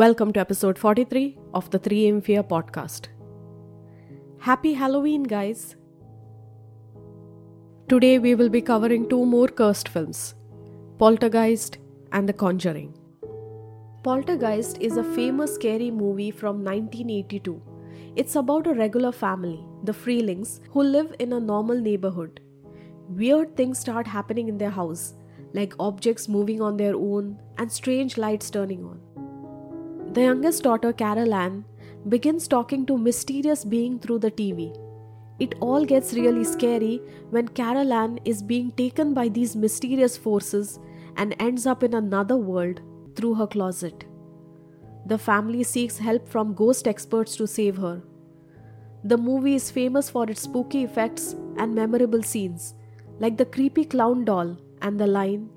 Welcome to episode 43 of the 3am Fear podcast. Happy Halloween, guys! Today we will be covering two more cursed films Poltergeist and The Conjuring. Poltergeist is a famous scary movie from 1982. It's about a regular family, the Freelings, who live in a normal neighborhood. Weird things start happening in their house, like objects moving on their own and strange lights turning on. The youngest daughter, Carol Ann, begins talking to mysterious being through the TV. It all gets really scary when Carol Ann is being taken by these mysterious forces and ends up in another world through her closet. The family seeks help from ghost experts to save her. The movie is famous for its spooky effects and memorable scenes, like the creepy clown doll and the line,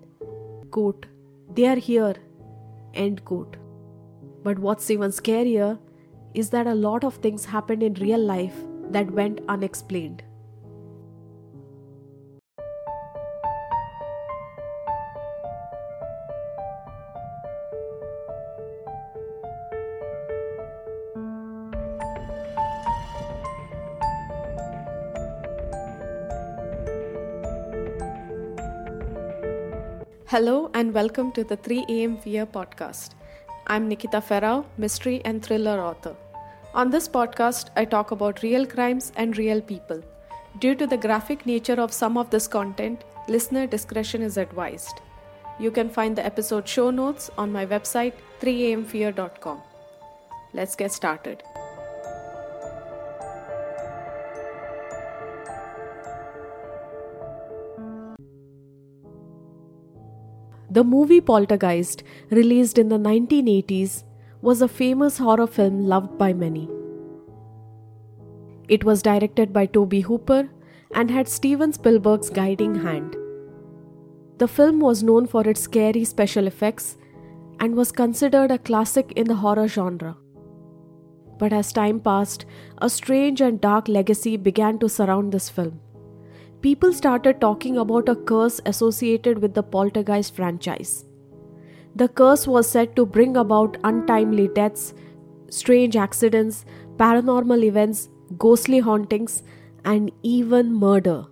quote, They are here, end quote. But what's even scarier is that a lot of things happened in real life that went unexplained. Hello and welcome to the 3 AM Fear podcast. I'm Nikita Ferrao, mystery and thriller author. On this podcast, I talk about real crimes and real people. Due to the graphic nature of some of this content, listener discretion is advised. You can find the episode show notes on my website 3amfear.com. Let's get started. The movie Poltergeist, released in the 1980s, was a famous horror film loved by many. It was directed by Tobe Hooper and had Steven Spielberg's guiding hand. The film was known for its scary special effects and was considered a classic in the horror genre. But as time passed, a strange and dark legacy began to surround this film people started talking about a curse associated with the Poltergeist franchise. The curse was said to bring about untimely deaths, strange accidents, paranormal events, ghostly hauntings, and even murder.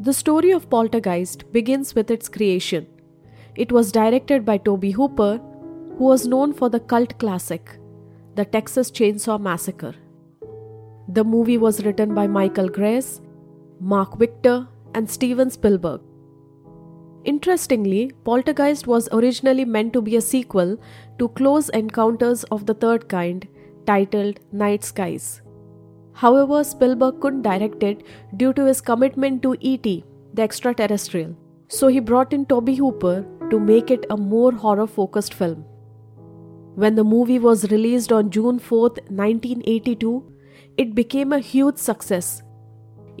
The story of Poltergeist begins with its creation. It was directed by Tobe Hooper, who was known for the cult classic, The Texas Chainsaw Massacre. The movie was written by Michael Grais Marc Victor, and Steven Spielberg. Interestingly, Poltergeist was originally meant to be a sequel to Close Encounters of the Third Kind, titled Night Skies. However, Spielberg couldn't direct it due to his commitment to E.T., the extraterrestrial, so he brought in Tobe Hooper to make it a more horror focused film. When the movie was released on June 4, 1982, it became a huge success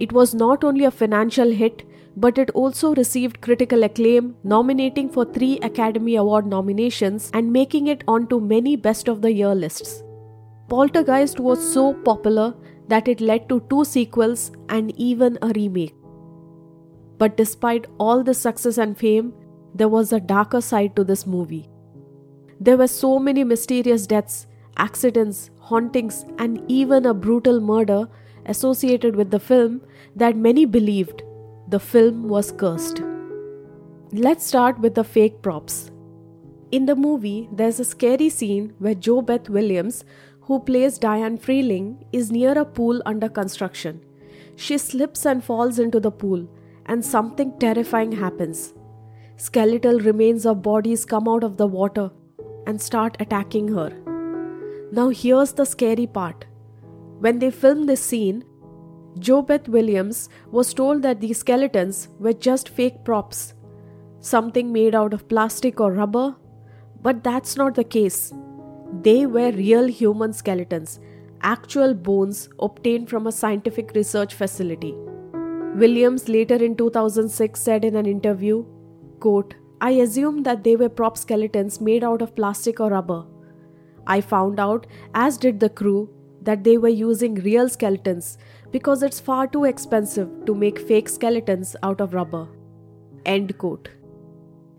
it was not only a financial hit, but it also received critical acclaim, nominating for three Academy Award nominations and making it onto many Best of the Year lists. Poltergeist was so popular that it led to two sequels and even a remake. But despite all the success and fame, there was a darker side to this movie. There were so many mysterious deaths, accidents, hauntings, and even a brutal murder associated with the film that many believed the film was cursed. Let's start with the fake props. In the movie, there's a scary scene where JoBeth Williams, who plays Diane Freeling, is near a pool under construction. She slips and falls into the pool, and something terrifying happens. Skeletal remains of bodies come out of the water and start attacking her. Now, here's the scary part when they filmed this scene, JoBeth Williams was told that these skeletons were just fake props, something made out of plastic or rubber, but that's not the case. They were real human skeletons, actual bones obtained from a scientific research facility. Williams later in 2006 said in an interview, quote, I assumed that they were prop skeletons made out of plastic or rubber. I found out, as did the crew, that they were using real skeletons because it's far too expensive to make fake skeletons out of rubber. End quote.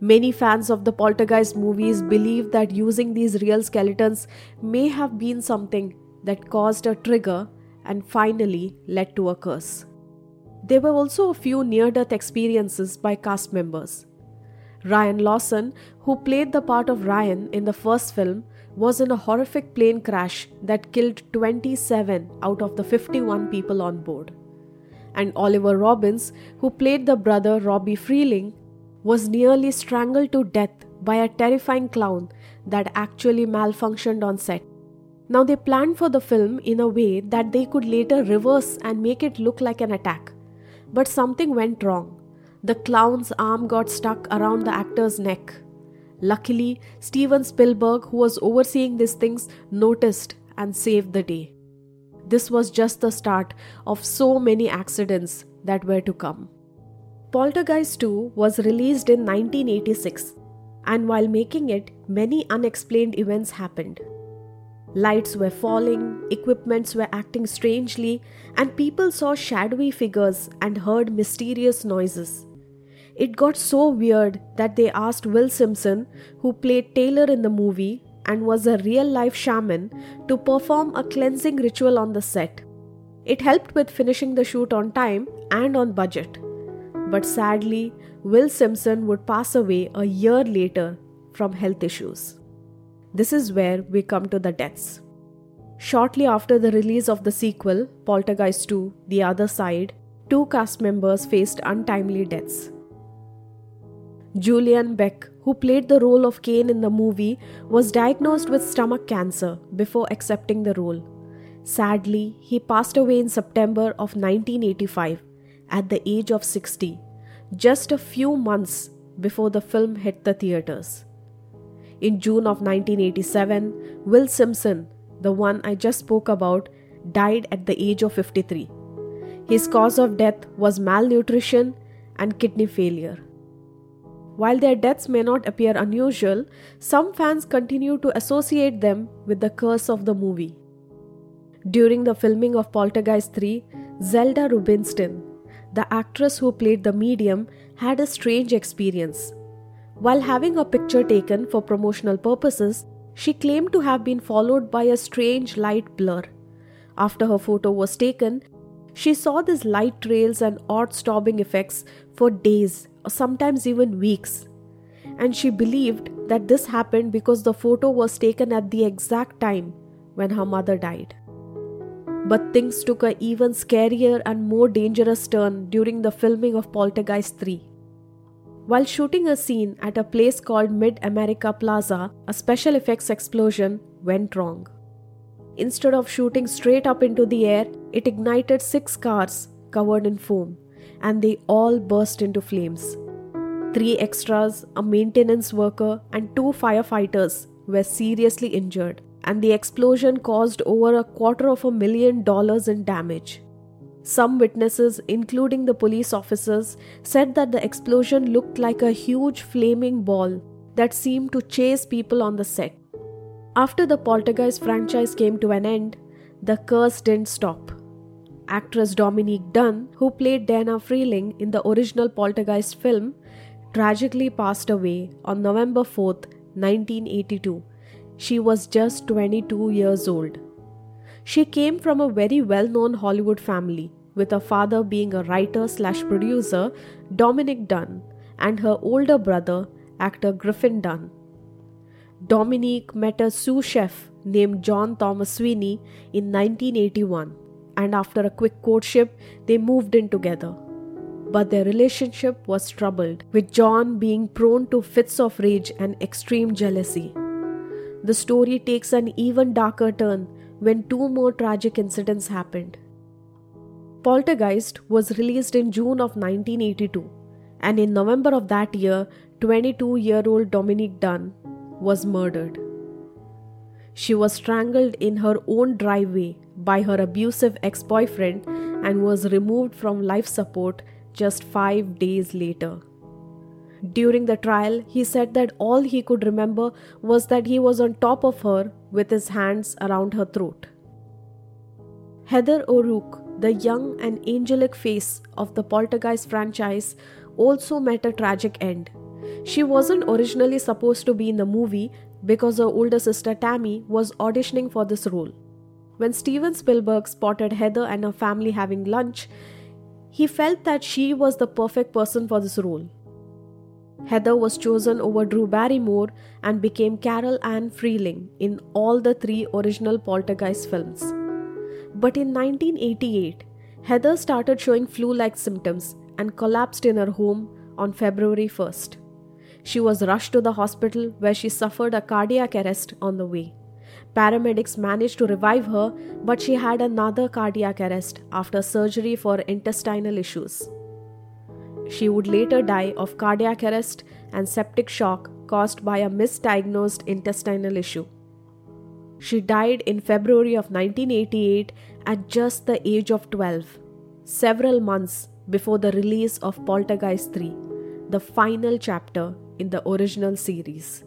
Many fans of the Poltergeist movies believe that using these real skeletons may have been something that caused a trigger and finally led to a curse. There were also a few near death experiences by cast members. Ryan Lawson, who played the part of Ryan in the first film, was in a horrific plane crash that killed 27 out of the 51 people on board. And Oliver Robins, who played the brother Robbie Freeling, was nearly strangled to death by a terrifying clown that actually malfunctioned on set. Now, they planned for the film in a way that they could later reverse and make it look like an attack. But something went wrong. The clown's arm got stuck around the actor's neck. Luckily, Steven Spielberg, who was overseeing these things, noticed and saved the day. This was just the start of so many accidents that were to come. Poltergeist 2 was released in 1986, and while making it, many unexplained events happened. Lights were falling, equipments were acting strangely, and people saw shadowy figures and heard mysterious noises. It got so weird that they asked Will Simpson, who played Taylor in the movie and was a real life shaman, to perform a cleansing ritual on the set. It helped with finishing the shoot on time and on budget. But sadly, Will Simpson would pass away a year later from health issues. This is where we come to the deaths. Shortly after the release of the sequel, Poltergeist 2 The Other Side, two cast members faced untimely deaths. Julian Beck, who played the role of Kane in the movie, was diagnosed with stomach cancer before accepting the role. Sadly, he passed away in September of 1985 at the age of 60, just a few months before the film hit the theaters. In June of 1987, Will Simpson, the one I just spoke about, died at the age of 53. His cause of death was malnutrition and kidney failure. While their deaths may not appear unusual, some fans continue to associate them with the curse of the movie. During the filming of Poltergeist 3, Zelda Rubinstein, the actress who played the medium, had a strange experience. While having a picture taken for promotional purposes, she claimed to have been followed by a strange light blur. After her photo was taken, she saw these light trails and odd stopping effects for days or sometimes even weeks. And she believed that this happened because the photo was taken at the exact time when her mother died. But things took a even scarier and more dangerous turn during the filming of Poltergeist 3. While shooting a scene at a place called Mid America Plaza, a special effects explosion went wrong. Instead of shooting straight up into the air, it ignited six cars covered in foam, and they all burst into flames. Three extras, a maintenance worker, and two firefighters were seriously injured, and the explosion caused over a quarter of a million dollars in damage. Some witnesses, including the police officers, said that the explosion looked like a huge flaming ball that seemed to chase people on the set. After the Poltergeist franchise came to an end, the curse didn't stop. Actress Dominique Dunne, who played Dana Freeling in the original Poltergeist film, tragically passed away on November 4, 1982. She was just 22 years old. She came from a very well known Hollywood family, with her father being a writer slash producer, Dominique Dunne, and her older brother, actor Griffin Dunne. Dominique met a sous chef named John Thomas Sweeney in 1981, and after a quick courtship, they moved in together. But their relationship was troubled, with John being prone to fits of rage and extreme jealousy. The story takes an even darker turn when two more tragic incidents happened. Poltergeist was released in June of 1982, and in November of that year, 22 year old Dominique Dunne was murdered. She was strangled in her own driveway by her abusive ex boyfriend and was removed from life support just five days later. During the trial, he said that all he could remember was that he was on top of her with his hands around her throat. Heather O'Rourke, the young and angelic face of the Poltergeist franchise, also met a tragic end. She wasn't originally supposed to be in the movie because her older sister Tammy was auditioning for this role. When Steven Spielberg spotted Heather and her family having lunch, he felt that she was the perfect person for this role. Heather was chosen over Drew Barrymore and became Carol Ann Freeling in all the three original Poltergeist films. But in 1988, Heather started showing flu like symptoms and collapsed in her home on February 1st. She was rushed to the hospital where she suffered a cardiac arrest on the way. Paramedics managed to revive her, but she had another cardiac arrest after surgery for intestinal issues. She would later die of cardiac arrest and septic shock caused by a misdiagnosed intestinal issue. She died in February of 1988 at just the age of 12, several months before the release of Poltergeist 3, the final chapter in the original series.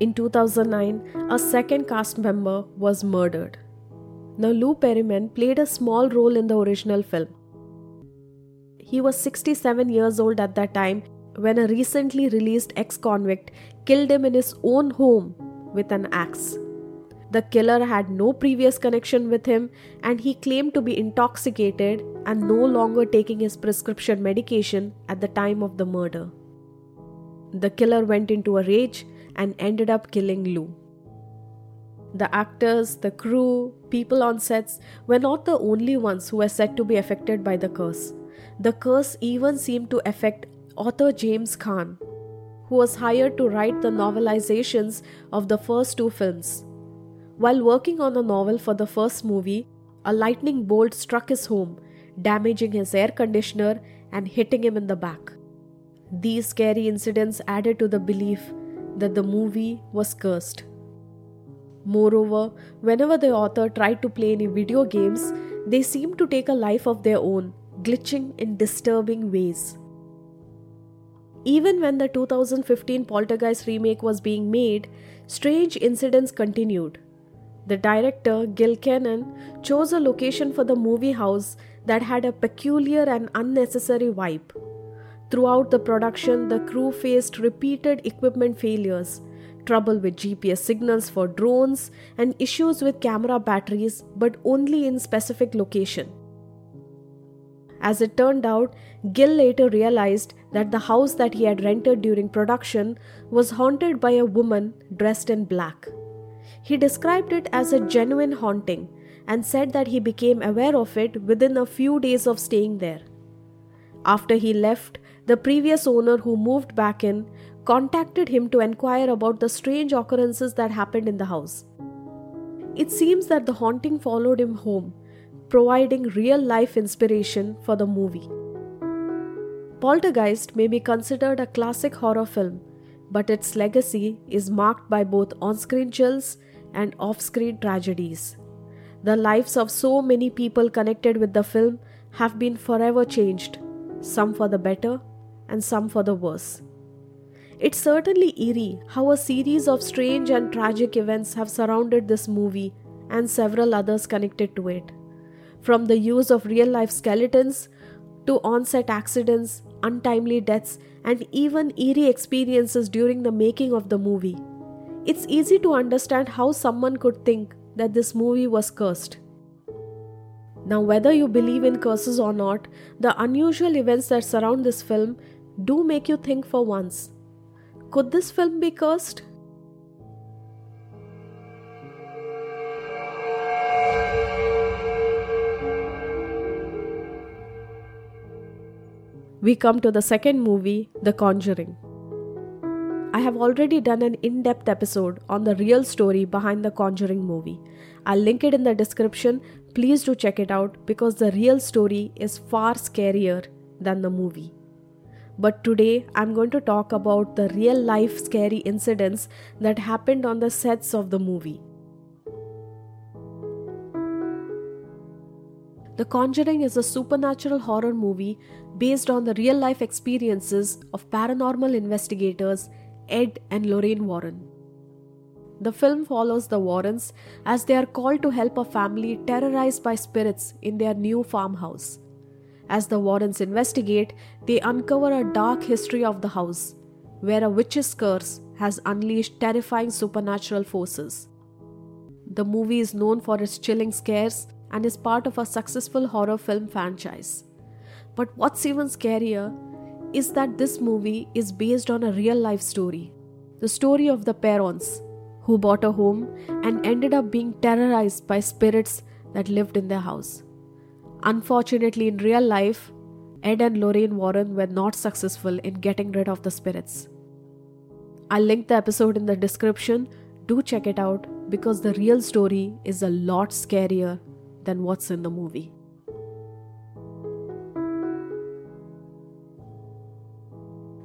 In 2009, a second cast member was murdered. Now, Lou Perryman played a small role in the original film. He was 67 years old at that time when a recently released ex convict killed him in his own home with an axe. The killer had no previous connection with him and he claimed to be intoxicated and no longer taking his prescription medication at the time of the murder. The killer went into a rage and ended up killing Lou. The actors, the crew, people on sets were not the only ones who were said to be affected by the curse. The curse even seemed to affect author James Kahn, who was hired to write the novelizations of the first two films. While working on the novel for the first movie, a lightning bolt struck his home, damaging his air conditioner and hitting him in the back. These scary incidents added to the belief that the movie was cursed. Moreover, whenever the author tried to play any video games, they seemed to take a life of their own, glitching in disturbing ways. Even when the 2015 Poltergeist remake was being made, strange incidents continued. The director, Gil Kenan, chose a location for the movie house that had a peculiar and unnecessary vibe. Throughout the production, the crew faced repeated equipment failures, trouble with GPS signals for drones, and issues with camera batteries, but only in specific location. As it turned out, Gil later realized that the house that he had rented during production was haunted by a woman dressed in black. He described it as a genuine haunting and said that he became aware of it within a few days of staying there. After he left, the previous owner who moved back in contacted him to inquire about the strange occurrences that happened in the house. It seems that the haunting followed him home, providing real life inspiration for the movie. Poltergeist may be considered a classic horror film, but its legacy is marked by both on screen chills and off screen tragedies. The lives of so many people connected with the film have been forever changed, some for the better and some for the worse. It's certainly eerie how a series of strange and tragic events have surrounded this movie and several others connected to it. From the use of real life skeletons to on set accidents, untimely deaths, and even eerie experiences during the making of the movie. It's easy to understand how someone could think that this movie was cursed. Now, whether you believe in curses or not, the unusual events that surround this film do make you think for once. Could this film be cursed? We come to the second movie, The Conjuring. I have already done an in depth episode on the real story behind the Conjuring movie. I'll link it in the description. Please do check it out because the real story is far scarier than the movie. But today I'm going to talk about the real life scary incidents that happened on the sets of the movie. The Conjuring is a supernatural horror movie based on the real life experiences of paranormal investigators Ed and Lorraine Warren. The film follows the Warrens as they are called to help a family terrorized by spirits in their new farmhouse. As the Warrens investigate, they uncover a dark history of the house where a witch's curse has unleashed terrifying supernatural forces. The movie is known for its chilling scares and is part of a successful horror film franchise. But what's even scarier is that this movie is based on a real life story the story of the Perrons, who bought a home and ended up being terrorized by spirits that lived in their house. Unfortunately, in real life, Ed and Lorraine Warren were not successful in getting rid of the spirits. I'll link the episode in the description. Do check it out because the real story is a lot scarier than what's in the movie.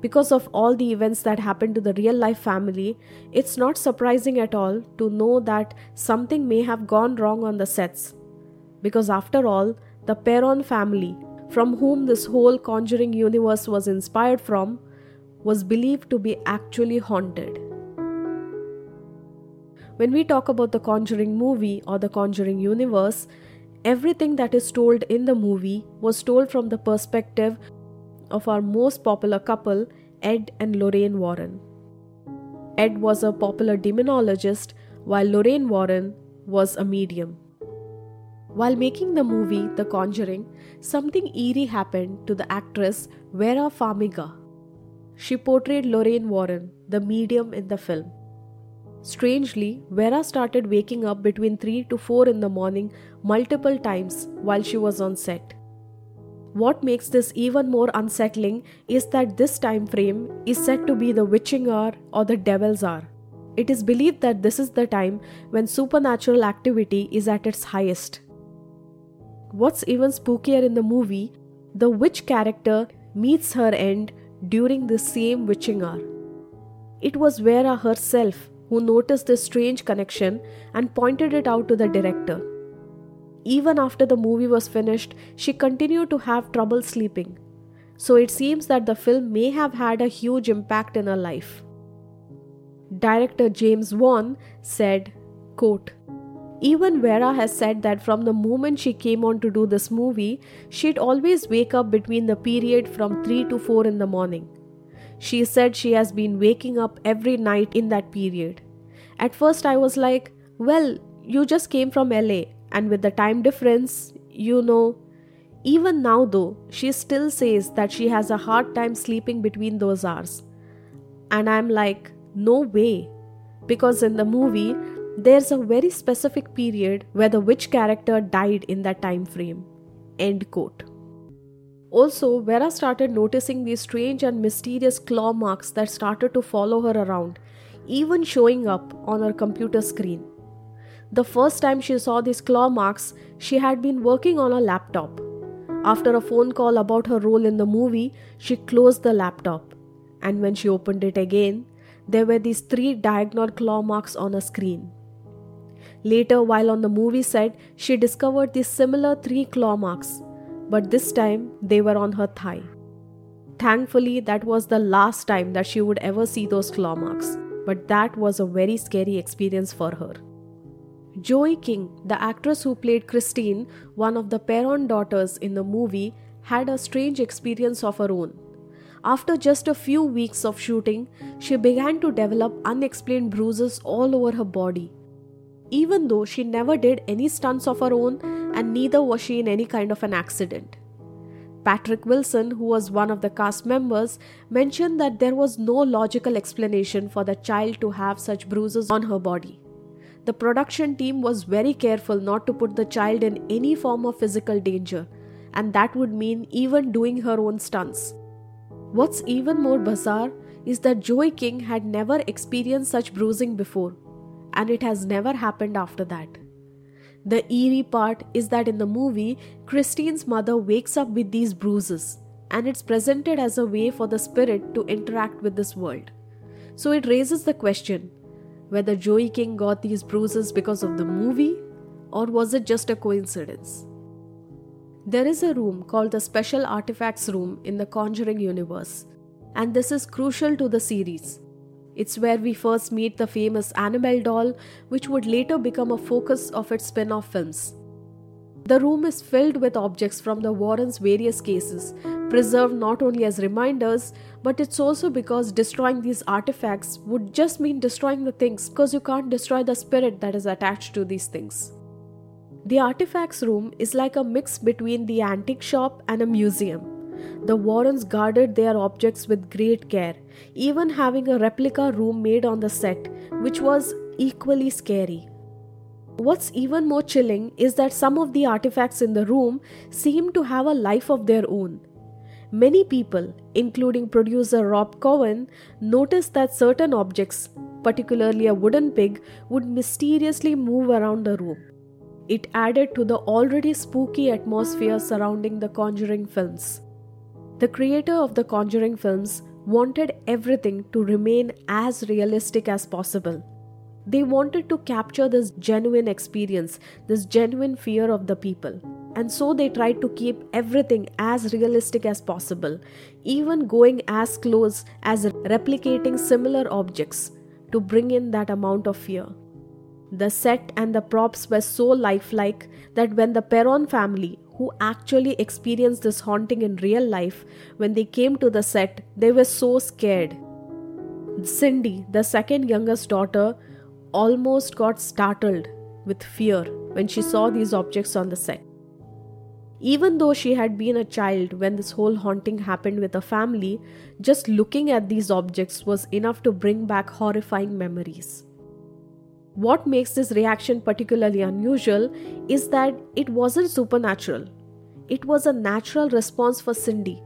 Because of all the events that happened to the real life family, it's not surprising at all to know that something may have gone wrong on the sets. Because after all, the Perron family, from whom this whole conjuring universe was inspired from, was believed to be actually haunted. When we talk about the Conjuring movie or the Conjuring universe, everything that is told in the movie was told from the perspective of our most popular couple, Ed and Lorraine Warren. Ed was a popular demonologist, while Lorraine Warren was a medium. While making the movie The Conjuring, something eerie happened to the actress Vera Farmiga. She portrayed Lorraine Warren, the medium in the film. Strangely, Vera started waking up between 3 to 4 in the morning multiple times while she was on set. What makes this even more unsettling is that this time frame is said to be the witching hour or the devil's hour. It is believed that this is the time when supernatural activity is at its highest. What's even spookier in the movie, the witch character meets her end during the same witching hour. It was Vera herself who noticed this strange connection and pointed it out to the director. Even after the movie was finished, she continued to have trouble sleeping. So it seems that the film may have had a huge impact in her life. Director James Wan said, quote, even Vera has said that from the moment she came on to do this movie, she'd always wake up between the period from 3 to 4 in the morning. She said she has been waking up every night in that period. At first, I was like, well, you just came from LA, and with the time difference, you know. Even now, though, she still says that she has a hard time sleeping between those hours. And I'm like, no way. Because in the movie, there's a very specific period where the witch character died in that time frame. End quote. Also, Vera started noticing these strange and mysterious claw marks that started to follow her around, even showing up on her computer screen. The first time she saw these claw marks, she had been working on a laptop. After a phone call about her role in the movie, she closed the laptop. And when she opened it again, there were these three diagonal claw marks on a screen. Later, while on the movie set, she discovered these similar three claw marks, but this time they were on her thigh. Thankfully, that was the last time that she would ever see those claw marks, but that was a very scary experience for her. Joey King, the actress who played Christine, one of the Perron daughters in the movie, had a strange experience of her own. After just a few weeks of shooting, she began to develop unexplained bruises all over her body even though she never did any stunts of her own and neither was she in any kind of an accident. Patrick Wilson, who was one of the cast members, mentioned that there was no logical explanation for the child to have such bruises on her body. The production team was very careful not to put the child in any form of physical danger, and that would mean even doing her own stunts. What's even more bizarre is that Joey King had never experienced such bruising before and it has never happened after that. The eerie part is that in the movie, Christine's mother wakes up with these bruises, and it's presented as a way for the spirit to interact with this world. So it raises the question whether Joey King got these bruises because of the movie, or was it just a coincidence? There is a room called the Special Artifacts Room in the Conjuring universe, and this is crucial to the series it's where we first meet the famous Annabelle doll, which would later become a focus of its spin off films. The room is filled with objects from the Warrens' various cases, preserved not only as reminders, but it's also because destroying these artifacts would just mean destroying the things because you can't destroy the spirit that is attached to these things. The artifacts room is like a mix between the antique shop and a museum. The Warrens guarded their objects with great care, even having a replica room made on the set, which was equally scary. What's even more chilling is that some of the artifacts in the room seem to have a life of their own. Many people, including producer Rob Cowan, noticed that certain objects, particularly a wooden pig, would mysteriously move around the room. It added to the already spooky atmosphere surrounding the Conjuring films. The creator of the Conjuring films wanted everything to remain as realistic as possible. They wanted to capture this genuine experience, this genuine fear of the people. And so they tried to keep everything as realistic as possible, even going as close as replicating similar objects to bring in that amount of fear. The set and the props were so lifelike that when the Perron family, who actually experienced this haunting in real life, when they came to the set, they were so scared. Cindy, the second youngest daughter, almost got startled with fear when she saw these objects on the set. Even though she had been a child when this whole haunting happened with her family, just looking at these objects was enough to bring back horrifying memories. What makes this reaction particularly unusual is that it wasn't supernatural. It was a natural response for Cindy.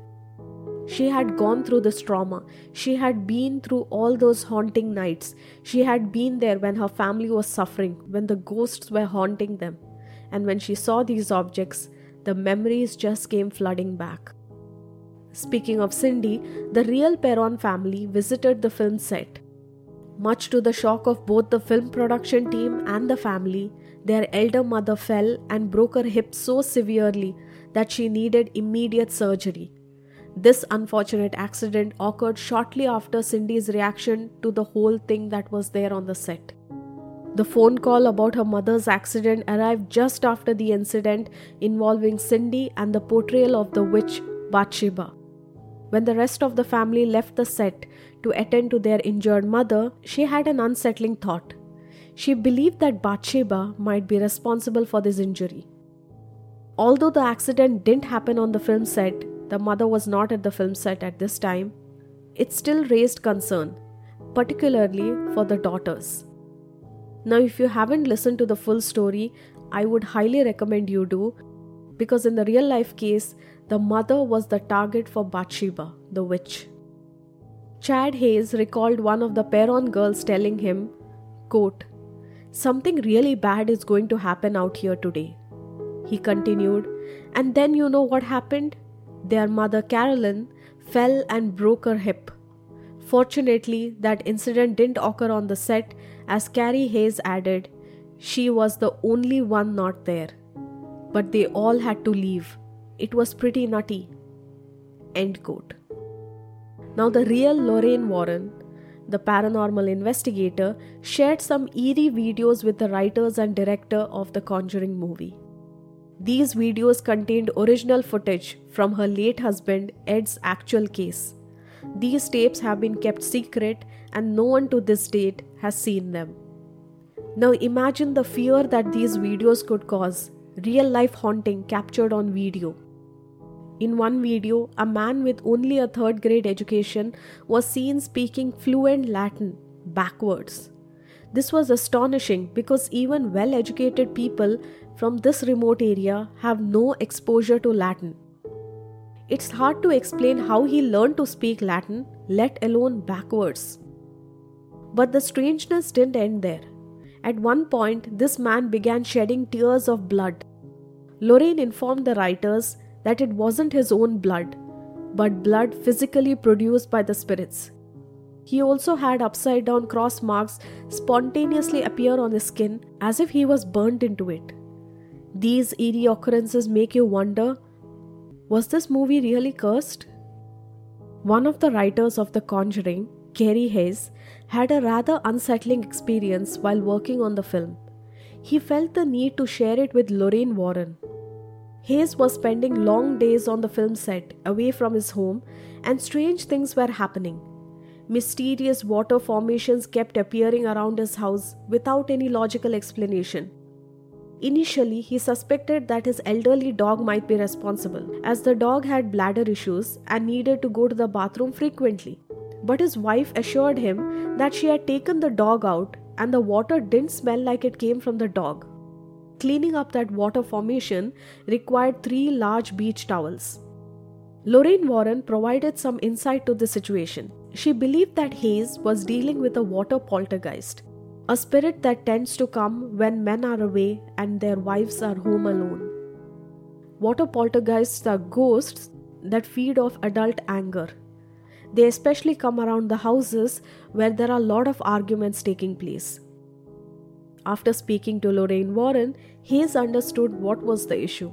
She had gone through this trauma. She had been through all those haunting nights. She had been there when her family was suffering, when the ghosts were haunting them. And when she saw these objects, the memories just came flooding back. Speaking of Cindy, the real Perron family visited the film set. Much to the shock of both the film production team and the family, their elder mother fell and broke her hip so severely that she needed immediate surgery. This unfortunate accident occurred shortly after Cindy's reaction to the whole thing that was there on the set. The phone call about her mother's accident arrived just after the incident involving Cindy and the portrayal of the witch Bathsheba. When the rest of the family left the set to attend to their injured mother, she had an unsettling thought. She believed that Bathsheba might be responsible for this injury. Although the accident didn't happen on the film set, the mother was not at the film set at this time, it still raised concern, particularly for the daughters. Now, if you haven't listened to the full story, I would highly recommend you do because in the real life case, the mother was the target for Bathsheba, the witch. Chad Hayes recalled one of the Perron girls telling him, quote, Something really bad is going to happen out here today. He continued, and then you know what happened? Their mother Carolyn fell and broke her hip. Fortunately, that incident didn't occur on the set, as Carey Hayes added, she was the only one not there. But they all had to leave. It was pretty nutty. End quote. Now, the real Lorraine Warren, the paranormal investigator, shared some eerie videos with the writers and director of the Conjuring movie. These videos contained original footage from her late husband Ed's actual case. These tapes have been kept secret and no one to this date has seen them. Now imagine the fear that these videos could cause real life haunting captured on video. In one video, a man with only a third grade education was seen speaking fluent Latin backwards. This was astonishing because even well educated people from this remote area have no exposure to Latin. It's hard to explain how he learned to speak Latin, let alone backwards. But the strangeness didn't end there. At one point, this man began shedding tears of blood. Lorraine informed the writers that it wasn't his own blood, but blood physically produced by the spirits. He also had upside down cross marks spontaneously appear on his skin as if he was burnt into it. These eerie occurrences make you wonder was this movie really cursed? One of the writers of The Conjuring, Carey Hayes, had a rather unsettling experience while working on the film. He felt the need to share it with Lorraine Warren. Hayes was spending long days on the film set away from his home, and strange things were happening. Mysterious water formations kept appearing around his house without any logical explanation. Initially, he suspected that his elderly dog might be responsible, as the dog had bladder issues and needed to go to the bathroom frequently. But his wife assured him that she had taken the dog out and the water didn't smell like it came from the dog. Cleaning up that water formation required three large beach towels. Lorraine Warren provided some insight to the situation. She believed that Hayes was dealing with a water poltergeist, a spirit that tends to come when men are away and their wives are home alone. Water poltergeists are ghosts that feed off adult anger they especially come around the houses where there are a lot of arguments taking place. After speaking to Lorraine Warren, Hayes understood what was the issue.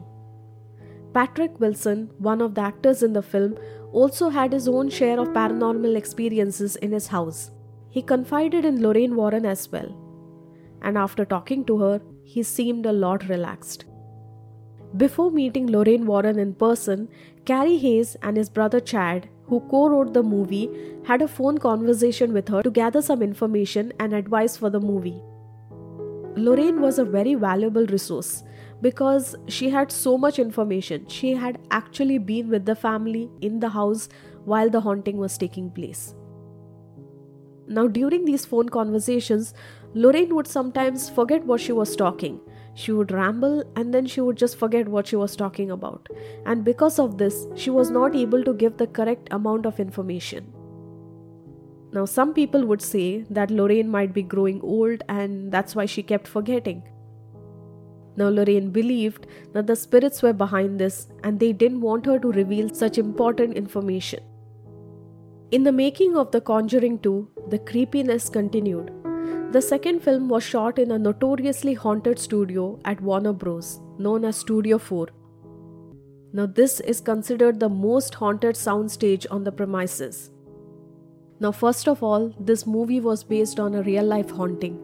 Patrick Wilson, one of the actors in the film, also had his own share of paranormal experiences in his house. He confided in Lorraine Warren as well. And after talking to her, he seemed a lot relaxed. Before meeting Lorraine Warren in person, Carey Hayes and his brother Chad who co wrote the movie, had a phone conversation with her to gather some information and advice for the movie. Lorraine was a very valuable resource because she had so much information. She had actually been with the family in the house while the haunting was taking place. Now, during these phone conversations, Lorraine would sometimes forget what she was talking she would ramble and then she would just forget what she was talking about. And because of this, she was not able to give the correct amount of information. Now, some people would say that Lorraine might be growing old and that's why she kept forgetting. Now, Lorraine believed that the spirits were behind this and they didn't want her to reveal such important information. In the making of The Conjuring 2, the creepiness continued the second film was shot in a notoriously haunted studio at Warner Bros., known as Studio 4. Now, this is considered the most haunted soundstage on the premises. Now, first of all, this movie was based on a real life haunting.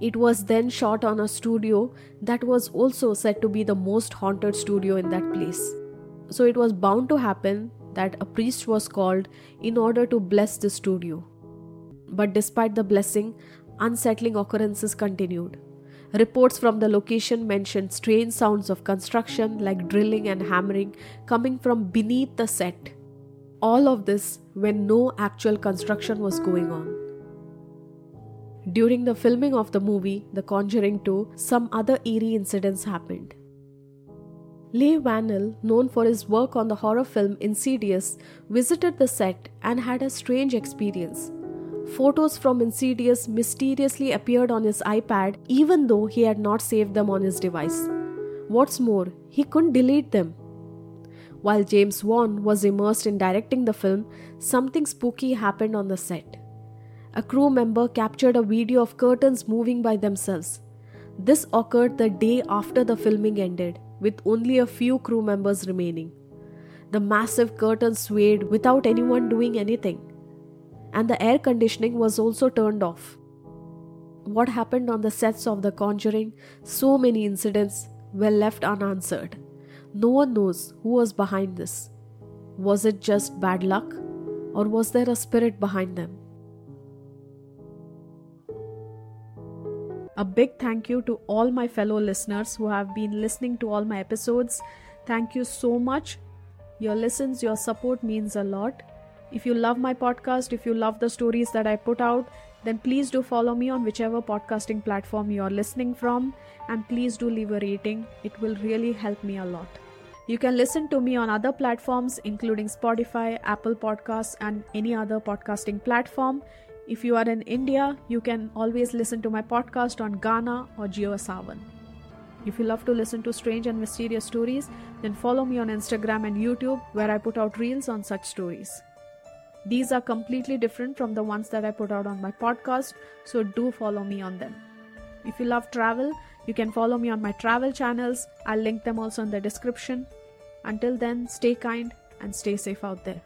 It was then shot on a studio that was also said to be the most haunted studio in that place. So, it was bound to happen that a priest was called in order to bless the studio. But despite the blessing, unsettling occurrences continued. Reports from the location mentioned strange sounds of construction like drilling and hammering coming from beneath the set. All of this when no actual construction was going on. During the filming of the movie, The Conjuring 2, some other eerie incidents happened. Leigh Whannell, known for his work on the horror film Insidious, visited the set and had a strange experience. Photos from Insidious mysteriously appeared on his iPad even though he had not saved them on his device. What's more, he couldn't delete them. While James Wan was immersed in directing the film, something spooky happened on the set. A crew member captured a video of curtains moving by themselves. This occurred the day after the filming ended, with only a few crew members remaining. The massive curtains swayed without anyone doing anything and the air conditioning was also turned off. What happened on the sets of The Conjuring? So many incidents were left unanswered. No one knows who was behind this. Was it just bad luck? Or was there a spirit behind them? A big thank you to all my fellow listeners who have been listening to all my episodes. Thank you so much. Your listens, your support means a lot. If you love my podcast, if you love the stories that I put out, then please do follow me on whichever podcasting platform you are listening from and please do leave a rating. It will really help me a lot. You can listen to me on other platforms including Spotify, Apple Podcasts, and any other podcasting platform. If you are in India, you can always listen to my podcast on Gaana or JioSaavn. If you love to listen to strange and mysterious stories, then follow me on Instagram and YouTube where I put out reels on such stories. These are completely different from the ones that I put out on my podcast, so do follow me on them. If you love travel, you can follow me on my travel channels. I'll link them also in the description. Until then, stay kind and stay safe out there.